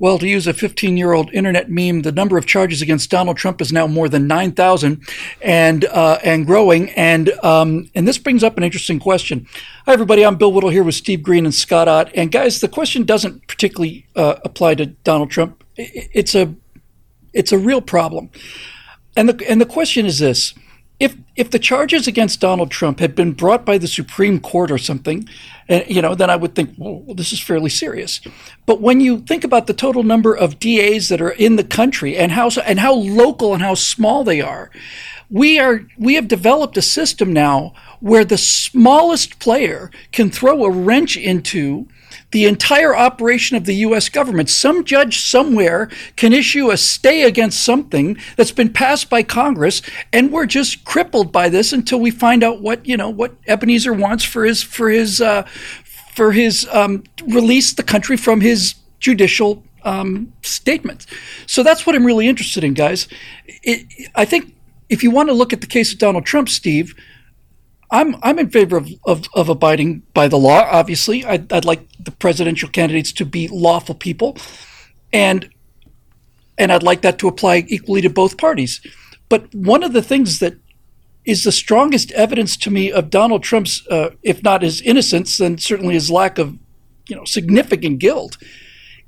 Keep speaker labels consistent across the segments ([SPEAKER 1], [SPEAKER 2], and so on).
[SPEAKER 1] Well, to use a 15 year old internet meme, the number of charges against Donald Trump is now more than 9,000 and, uh, and growing. And, um, and this brings up an interesting question. Hi, everybody. I'm Bill Whittle here with Steve Green and Scott Ott. And guys, the question doesn't particularly uh, apply to Donald Trump. It's a, it's a real problem. And the, and the question is this if if the charges against Donald Trump had been brought by the Supreme Court or something, and you know, then I would think, well, this is fairly serious. But when you think about the total number of DAs that are in the country and how and how local and how small they are, we are we have developed a system now where the smallest player can throw a wrench into the entire operation of the U.S. government. Some judge somewhere can issue a stay against something that's been passed by Congress, and we're just crippled by this until we find out what you know what Ebenezer wants for his for his uh, for his um, release the country from his judicial um, statements. So that's what I'm really interested in, guys. It, I think if you want to look at the case of Donald Trump, Steve, I'm I'm in favor of, of, of abiding by the law. Obviously, I'd, I'd like the presidential candidates to be lawful people, and and I'd like that to apply equally to both parties. But one of the things that is the strongest evidence to me of Donald Trump's, uh, if not his innocence, then certainly his lack of, you know, significant guilt,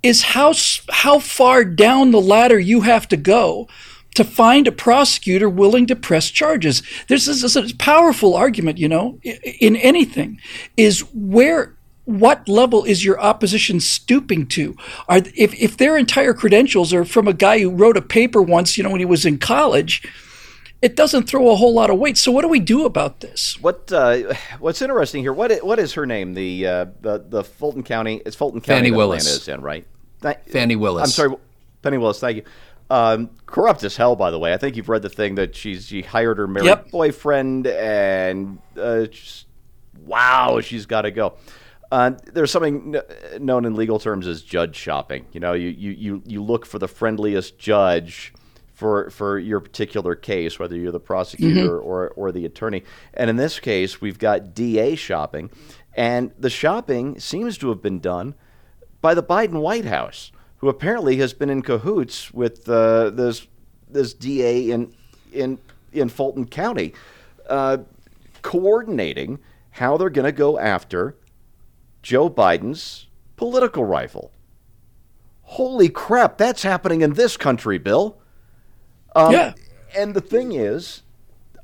[SPEAKER 1] is how how far down the ladder you have to go to find a prosecutor willing to press charges. This is a powerful argument, you know, in anything, is where what level is your opposition stooping to? Are if if their entire credentials are from a guy who wrote a paper once, you know, when he was in college, it doesn't throw a whole lot of weight. So what do we do about this?
[SPEAKER 2] What uh, What's interesting here? What what is her name? The uh, the the Fulton County. It's Fulton County.
[SPEAKER 3] Fani Willis
[SPEAKER 2] is in right.
[SPEAKER 3] Fani Willis.
[SPEAKER 2] I'm sorry, Fani Willis. Thank you. Um, corrupt as hell, by the way. I think you've read the thing that she's she hired her married yep. boyfriend, and uh, just, wow, she's got to go. Uh, there's something n- known in legal terms as judge shopping. You know, you, you, you, you look for the friendliest judge for for your particular case, whether you're the prosecutor mm-hmm. or or the attorney. And in this case, we've got DA shopping, and the shopping seems to have been done by the Biden White House who apparently has been in cahoots with uh, this this DA in in in Fulton County, uh, coordinating how they're going to go after Joe Biden's political rifle. Holy crap, that's happening in this country, Bill.
[SPEAKER 1] Um, yeah.
[SPEAKER 2] And the thing is,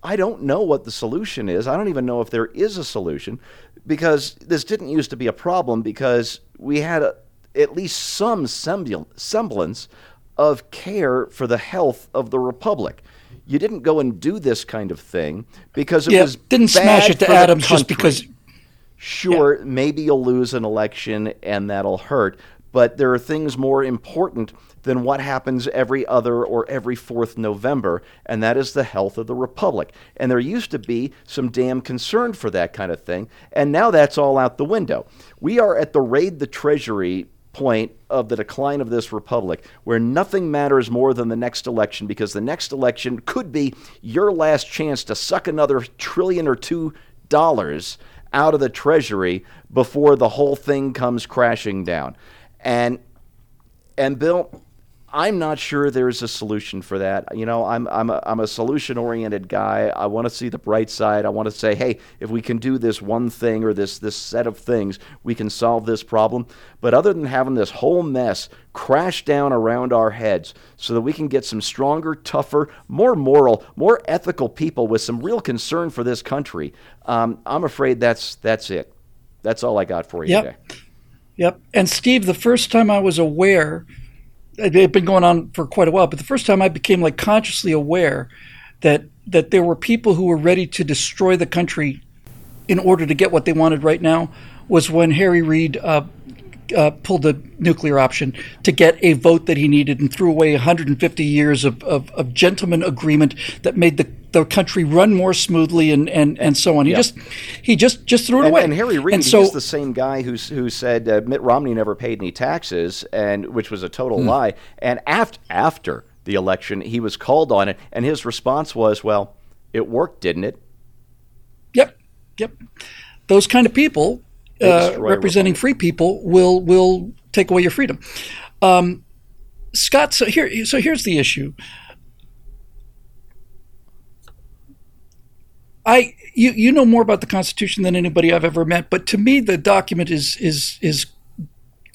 [SPEAKER 2] I don't know what the solution is. I don't even know if there is a solution because this didn't used to be a problem because we had a, at least some semblance of care for the health of the republic. You didn't go and do this kind of thing because it
[SPEAKER 1] yeah,
[SPEAKER 2] was
[SPEAKER 1] didn't smash it to atoms just because.
[SPEAKER 2] Sure, yeah. maybe you'll lose an election and that'll hurt, but there are things more important than what happens every other or every fourth November, and that is the health of the Republic. And there used to be some damn concern for that kind of thing, and now that's all out the window. We are at the raid the Treasury point of the decline of this republic, where nothing matters more than the next election, because the next election could be your last chance to suck another trillion or two dollars out of the treasury before the whole thing comes crashing down. And and Bill, I'm not sure there's a solution for that. You know, I'm I'm a, I'm a solution oriented guy. I want to see the bright side. I want to say, hey, if we can do this one thing or this this set of things, we can solve this problem. But other than having this whole mess crash down around our heads, so that we can get some stronger, tougher, more moral, more ethical people with some real concern for this country, um, I'm afraid that's that's it. That's all I got for you
[SPEAKER 1] yep.
[SPEAKER 2] today.
[SPEAKER 1] Yep. And Steve, the first time I was aware it had been going on for quite a while, but the first time I became like consciously aware that that there were people who were ready to destroy the country in order to get what they wanted right now was when Harry Reid uh, uh, pulled the nuclear option to get a vote that he needed and threw away 150 years of, of, of gentleman agreement that made the, the country run more smoothly and, and, and so on. He just he just just threw it
[SPEAKER 2] and,
[SPEAKER 1] away.
[SPEAKER 2] And Harry Reid, so, he's the same guy who who said uh, Mitt Romney never paid any taxes, and which was a total hmm. lie. And after after the election, he was called on it, and his response was, "Well, it worked, didn't it?"
[SPEAKER 1] Yep, yep. Those kind of people uh, representing free people will will take away your freedom. Um, Scott, so here, so here's the issue. I you you know more about the Constitution than anybody I've ever met, but to me the document is is is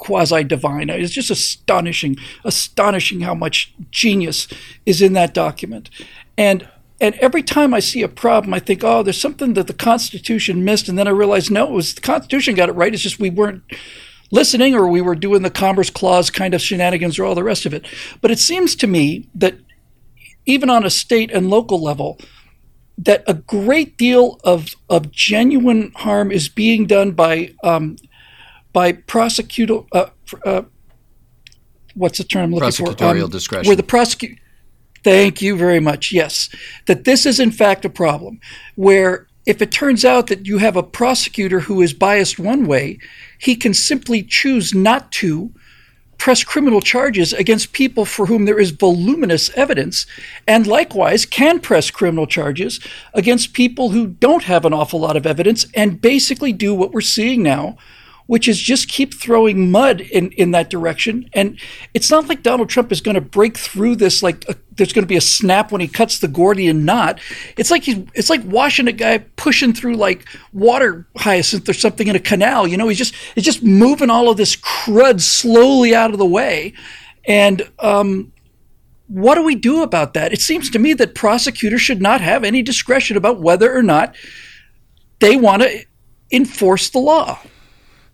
[SPEAKER 1] quasi divine. It's just astonishing, astonishing how much genius is in that document. And and every time I see a problem, I think, oh, there's something that the Constitution missed, and then I realize, no, it was the Constitution got it right. It's just we weren't listening, or we were doing the Commerce Clause kind of shenanigans, or all the rest of it. But it seems to me that even on a state and local level, that a great deal of of genuine harm is being done by um, by prosecutor. Uh, uh, what's the term I'm looking
[SPEAKER 3] for? Prosecutorial um, discretion.
[SPEAKER 1] Where the prosecute. Thank you very much. Yes, that this is in fact a problem where if it turns out that you have a prosecutor who is biased one way, he can simply choose not to press criminal charges against people for whom there is voluminous evidence, and likewise can press criminal charges against people who don't have an awful lot of evidence and basically do what we're seeing now which is just keep throwing mud in, in that direction. And it's not like Donald Trump is going to break through this like a, uh, there's going to be a snap when he cuts the Gordian knot. It's like he's it's like watching a guy pushing through like water hyacinth or something in a canal. You know, he's just he's just moving all of this crud slowly out of the way. And um, what do we do about that? It seems to me that prosecutors should not have any discretion about whether or not they want to enforce the law.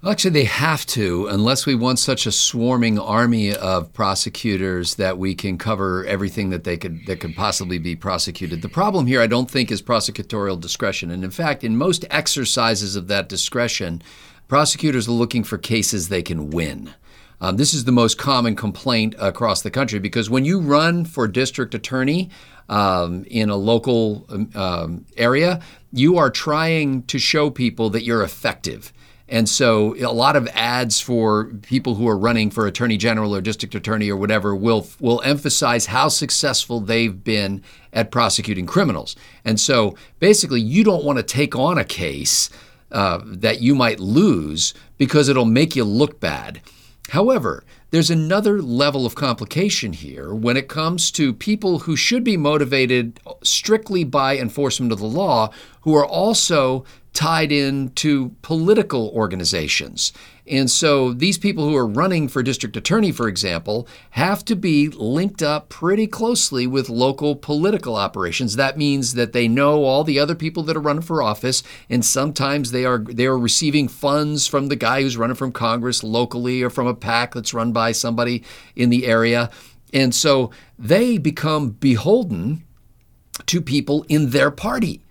[SPEAKER 3] Actually, they have to, unless we want such a swarming army of prosecutors that we can cover everything that they could that could possibly be prosecuted. The problem here, I don't think, is prosecutorial discretion, and in fact, in most exercises of that discretion, prosecutors are looking for cases they can win. Um, this is the most common complaint across the country because when you run for district attorney um, in a local um, um area, you are trying to show people that you're effective and so a lot of ads for people who are running for attorney general or district attorney or whatever will will emphasize how successful they've been at prosecuting criminals. And so basically you don't want to take on a case uh, that you might lose because it'll make you look bad. However, there's another level of complication here when it comes to people who should be motivated strictly by enforcement of the law, who are also tied into political organizations. And so these people who are running for district attorney, for example, have to be linked up pretty closely with local political operations. That means that they know all the other people that are running for office, and sometimes they are they are receiving funds from the guy who's running from Congress locally or from a PAC that's run by somebody in the area. And so they become beholden to people in their party.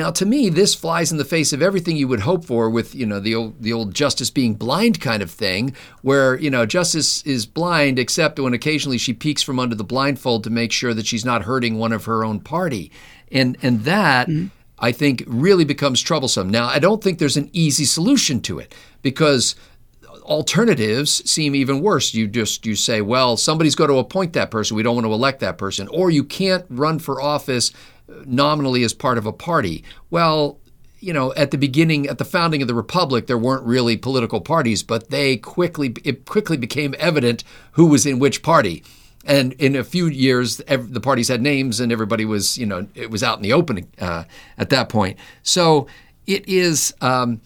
[SPEAKER 3] Now, to me, this flies in the face of everything you would hope for with, you know, the old, the old justice being blind kind of thing, where, you know, justice is blind except when occasionally she peeks from under the blindfold to make sure that she's not hurting one of her own party. And, and that, mm-hmm. I think, really becomes troublesome. Now, I don't think there's an easy solution to it because alternatives seem even worse. You just you say, well, somebody's going to appoint that person. We don't want to elect that person, or you can't run for office nominally as part of a party. Well, you know, at the beginning, at the founding of the republic, there weren't really political parties, but they quickly it quickly became evident who was in which party. And in a few years, the parties had names, and everybody was, you know, it was out in the opening uh, at that point. So it is. Um,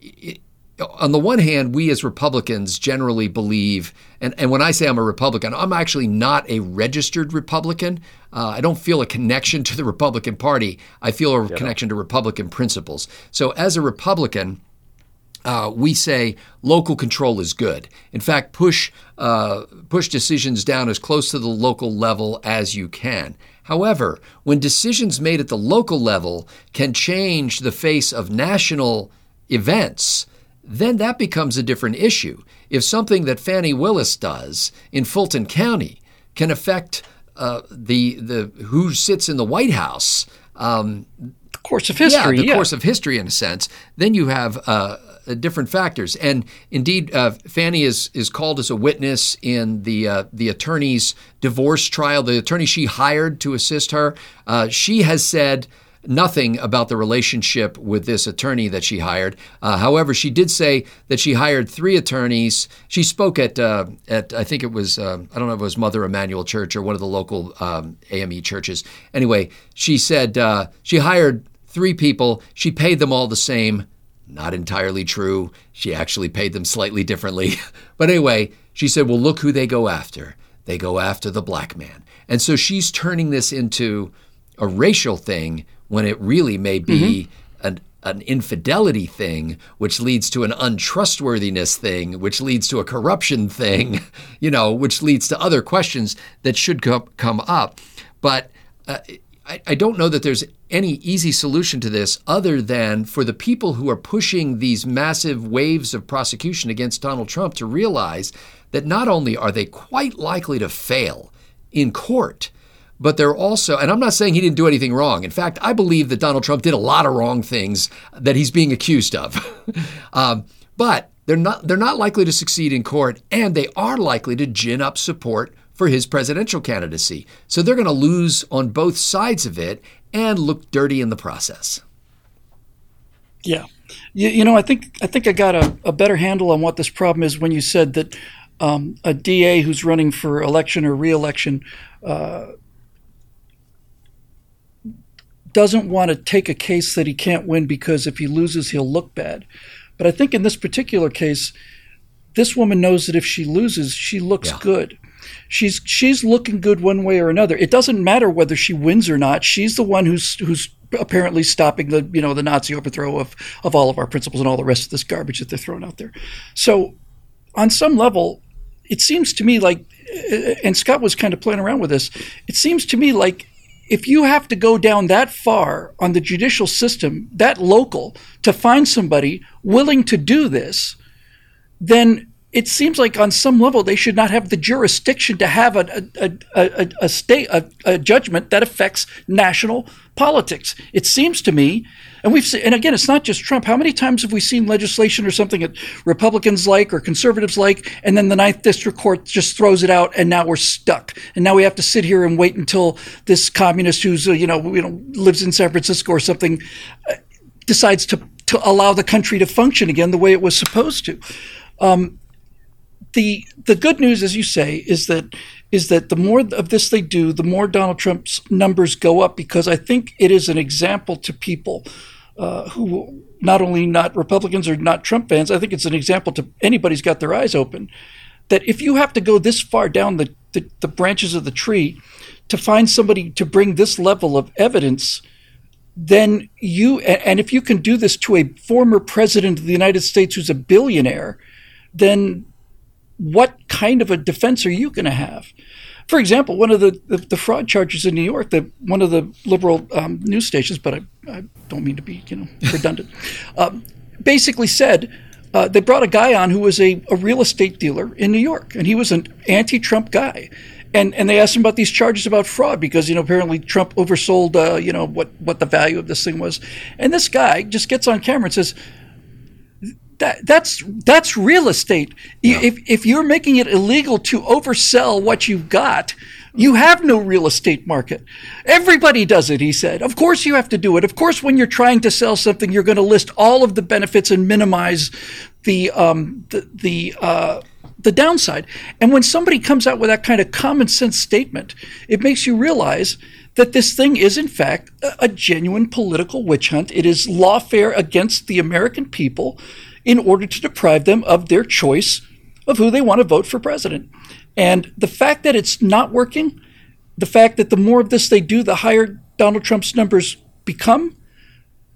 [SPEAKER 3] it, on the one hand, we as Republicans generally believe, and, and when I say I'm a Republican, I'm actually not a registered Republican. Uh, I don't feel a connection to the Republican Party. I feel a yeah. connection to Republican principles. So as a Republican, uh, we say local control is good. In fact, push uh, push decisions down as close to the local level as you can. However, when decisions made at the local level can change the face of national events, then that becomes a different issue. If something that Fani Willis does in Fulton County can affect uh, the the who sits in the White House, um,
[SPEAKER 1] the course of history,
[SPEAKER 3] yeah, the
[SPEAKER 1] yeah.
[SPEAKER 3] course of history in a sense, then you have uh, different factors. And indeed, uh, Fani is is called as a witness in the uh, the attorney's divorce trial. The attorney she hired to assist her, uh, she has said nothing about the relationship with this attorney that she hired. Uh, however, she did say that she hired three attorneys. She spoke at uh, at I think it was uh, I don't know if it was Mother Emanuel Church or one of the local um, AME churches. Anyway, she said uh, she hired three people. She paid them all the same. Not entirely true. She actually paid them slightly differently. but anyway, she said, "Well, look who they go after. They go after the black man." And so she's turning this into a racial thing when it really may be mm-hmm. an, an infidelity thing, which leads to an untrustworthiness thing, which leads to a corruption thing, you know, which leads to other questions that should come, come up. But uh, I, I don't know that there's any easy solution to this other than for the people who are pushing these massive waves of prosecution against Donald Trump to realize that not only are they quite likely to fail in court, but they're also, and I'm not saying he didn't do anything wrong. In fact, I believe that Donald Trump did a lot of wrong things that he's being accused of. um, but they're not they're not likely to succeed in court, and they are likely to gin up support for his presidential candidacy. So they're going to lose on both sides of it and look dirty in the process.
[SPEAKER 1] Yeah, you, you know, I think I think I got a, a better handle on what this problem is when you said that um, a DA who's running for election or reelection uh, doesn't want to take a case that he can't win because if he loses, he'll look bad. But I think in this particular case, this woman knows that if she loses, she looks yeah. good. She's she's looking good one way or another. It doesn't matter whether she wins or not. She's the one who's who's apparently stopping the you know the Nazi overthrow of of all of our principles and all the rest of this garbage that they're throwing out there. So, on some level, it seems to me like, and Scott was kind of playing around with this. It seems to me like if you have to go down that far on the judicial system, that local, to find somebody willing to do this, then it seems like on some level they should not have the jurisdiction to have a, a, a, a state a, a, judgment that affects national politics. It seems to me, and we've seen, and again, it's not just Trump. How many times have we seen legislation or something that Republicans like or conservatives like, and then the Ninth District Court just throws it out, and now we're stuck, and now we have to sit here and wait until this communist who's uh, you know you know lives in San Francisco or something uh, decides to to allow the country to function again the way it was supposed to. Um, the the good news, as you say, is that is that the more of this they do, the more Donald Trump's numbers go up because I think it is an example to people uh, who not only not Republicans or not Trump fans. I think it's an example to anybody who's got their eyes open that if you have to go this far down the, the, the branches of the tree to find somebody to bring this level of evidence then you and if you can do this to a former president of the United States who's a billionaire, then what kind of a defense are you going to have? For example, one of the, the, the, fraud charges in New York, that one of the liberal um, news stations, but I, I, don't mean to be you know redundant, um, basically said uh, they brought a guy on who was a, a real estate dealer in New York, and he was an anti-Trump guy. And, and they asked him about these charges about fraud because you know apparently Trump oversold uh, you know what what the value of this thing was, and this guy just gets on camera and says, that, that's that's real estate. Yeah. If if you're making it illegal to oversell what you've got, you have no real estate market. Everybody does it, he said. Of course you have to do it. Of course, when you're trying to sell something, you're going to list all of the benefits and minimize the um, the the uh, the downside. And when somebody comes out with that kind of common sense statement, it makes you realize that this thing is, in fact, a, a genuine political witch hunt. It is lawfare against the American people in order to deprive them of their choice of who they want to vote for president. And the fact that it's not working, the fact that the more of this they do, the higher Donald Trump's numbers become,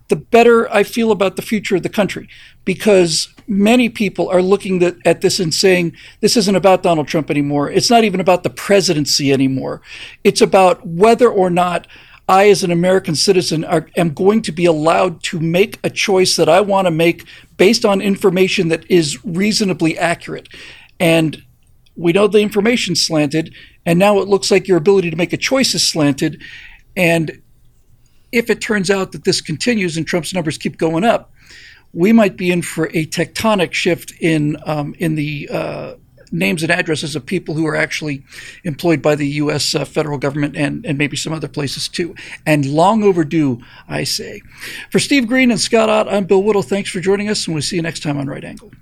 [SPEAKER 1] the better I feel about the future of the country. Because many people are looking at this and saying, this isn't about Donald Trump anymore. It's not even about the presidency anymore. It's about whether or not I, as an American citizen, are, am going to be allowed to make a choice that I want to make based on information that is reasonably accurate. And we know the information slanted, and now it looks like your ability to make a choice is slanted. And if it turns out that this continues and Trump's numbers keep going up, we might be in for a tectonic shift in um, in the uh, names and addresses of people who are actually employed by the U.S. Uh, federal government and, and maybe some other places too. And long overdue, I say. For Steve Green and Scott Ott, I'm Bill Whittle. Thanks for joining us, and we'll see you next time on Right Angle.